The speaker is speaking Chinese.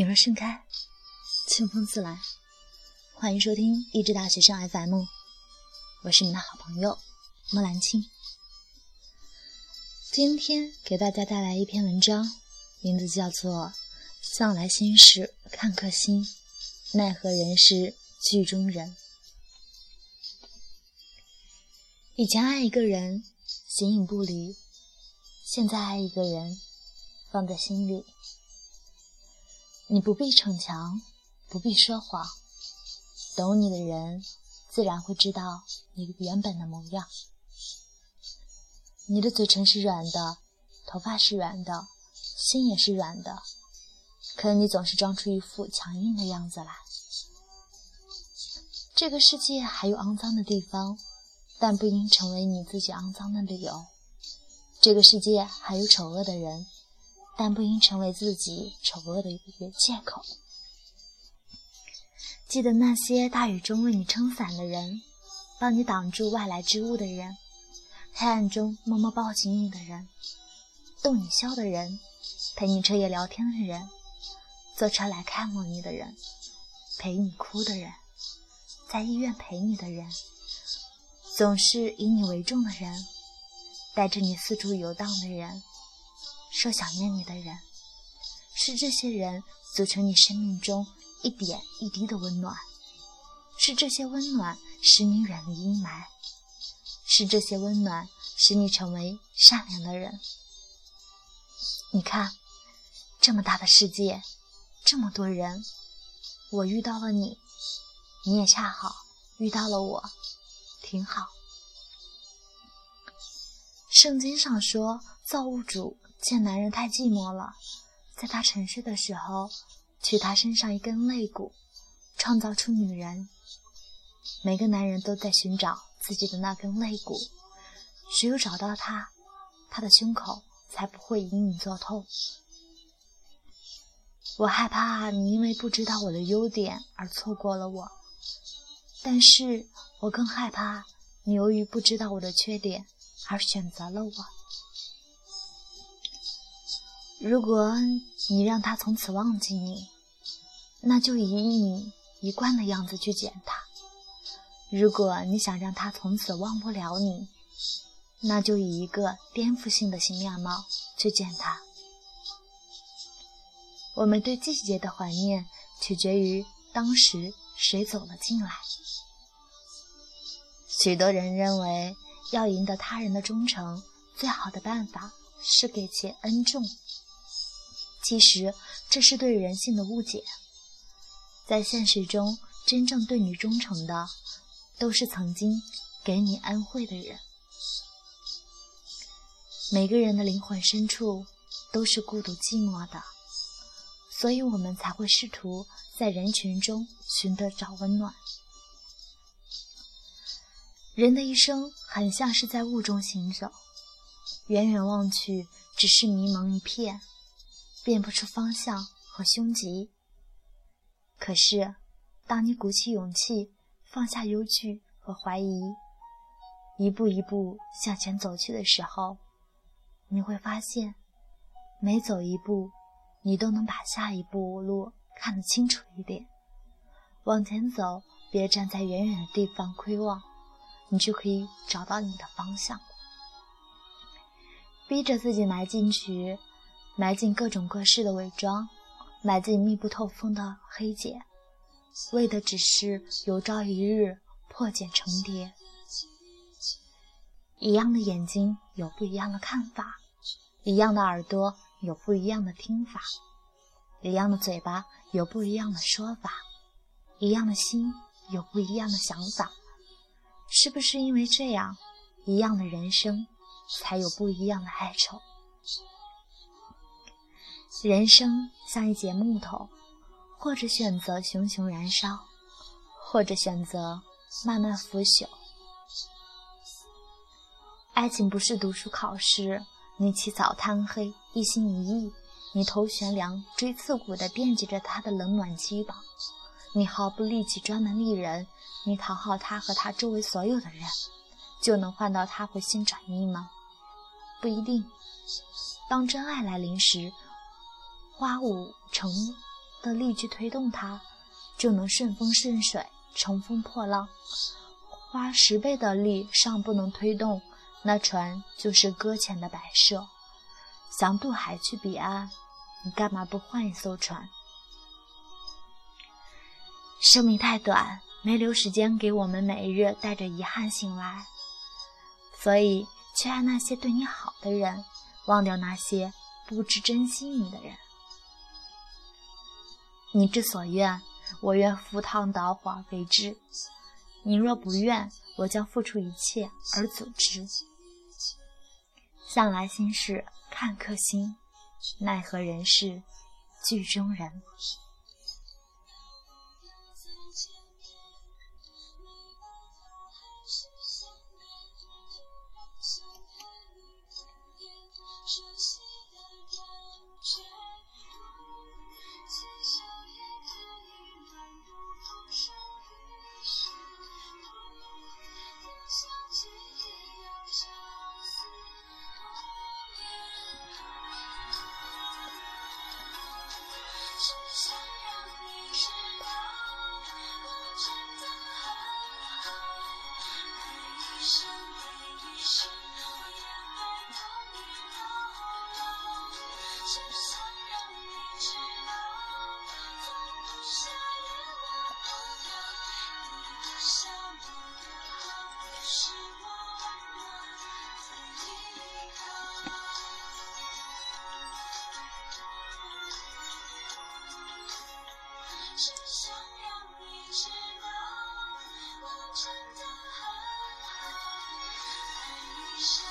你若盛开，清风自来。欢迎收听励志大学生 FM，我是你的好朋友莫兰青。今天给大家带来一篇文章，名字叫做《向来心事看客心，奈何人是剧中人》。以前爱一个人，形影不离；现在爱一个人，放在心里。你不必逞强，不必说谎，懂你的人自然会知道你原本的模样。你的嘴唇是软的，头发是软的，心也是软的，可你总是装出一副强硬的样子来。这个世界还有肮脏的地方，但不应成为你自己肮脏的理由。这个世界还有丑恶的人。但不应成为自己丑恶的一个借口。记得那些大雨中为你撑伞的人，帮你挡住外来之物的人，黑暗中默默抱紧你的人，逗你笑的人，陪你彻夜聊天的人，坐车来看望你的人，陪你哭的人，在医院陪你的人，总是以你为重的人，带着你四处游荡的人。说想念你的人，是这些人组成你生命中一点一滴的温暖，是这些温暖使你远离阴霾，是这些温暖使你成为善良的人。你看，这么大的世界，这么多人，我遇到了你，你也恰好遇到了我，挺好。圣经上说，造物主。见男人太寂寞了，在他沉睡的时候，取他身上一根肋骨，创造出女人。每个男人都在寻找自己的那根肋骨，只有找到它，他的胸口才不会隐隐作痛。我害怕你因为不知道我的优点而错过了我，但是我更害怕你由于不知道我的缺点而选择了我。如果你让他从此忘记你，那就以你一贯的样子去见他；如果你想让他从此忘不了你，那就以一个颠覆性的新面貌去见他。我们对季节的怀念，取决于当时谁走了进来。许多人认为，要赢得他人的忠诚，最好的办法是给其恩重。其实这是对人性的误解。在现实中，真正对你忠诚的，都是曾经给你恩惠的人。每个人的灵魂深处都是孤独寂寞的，所以我们才会试图在人群中寻得找温暖。人的一生很像是在雾中行走，远远望去，只是迷蒙一片。辨不出方向和凶吉。可是，当你鼓起勇气，放下忧惧和怀疑，一步一步向前走去的时候，你会发现，每走一步，你都能把下一步路看得清楚一点。往前走，别站在远远的地方窥望，你就可以找到你的方向。逼着自己埋进去。埋进各种各式的伪装，埋进密不透风的黑茧，为的只是有朝一日破茧成蝶。一样的眼睛有不一样的看法，一样的耳朵有不一样的听法，一样的嘴巴有不一样的说法，一样的心有不一样的想法。是不是因为这样，一样的人生才有不一样的哀愁？人生像一截木头，或者选择熊熊燃烧，或者选择慢慢腐朽。爱情不是读书考试，你起早贪黑，一心一意，你头悬梁锥刺股的惦记着他的冷暖饥饱，你毫不力气专门利人，你讨好他和他周围所有的人，就能换到他回心转意吗？不一定。当真爱来临时。花舞成的力去推动它，就能顺风顺水、乘风破浪；花十倍的力尚不能推动，那船就是搁浅的摆设。想渡海去彼岸，你干嘛不换一艘船？生命太短，没留时间给我们每日带着遗憾醒来，所以去爱那些对你好的人，忘掉那些不知珍惜你的人。你之所愿，我愿赴汤蹈火为之；你若不愿，我将付出一切而阻之。向来心事看客心，奈何人是剧中人。只想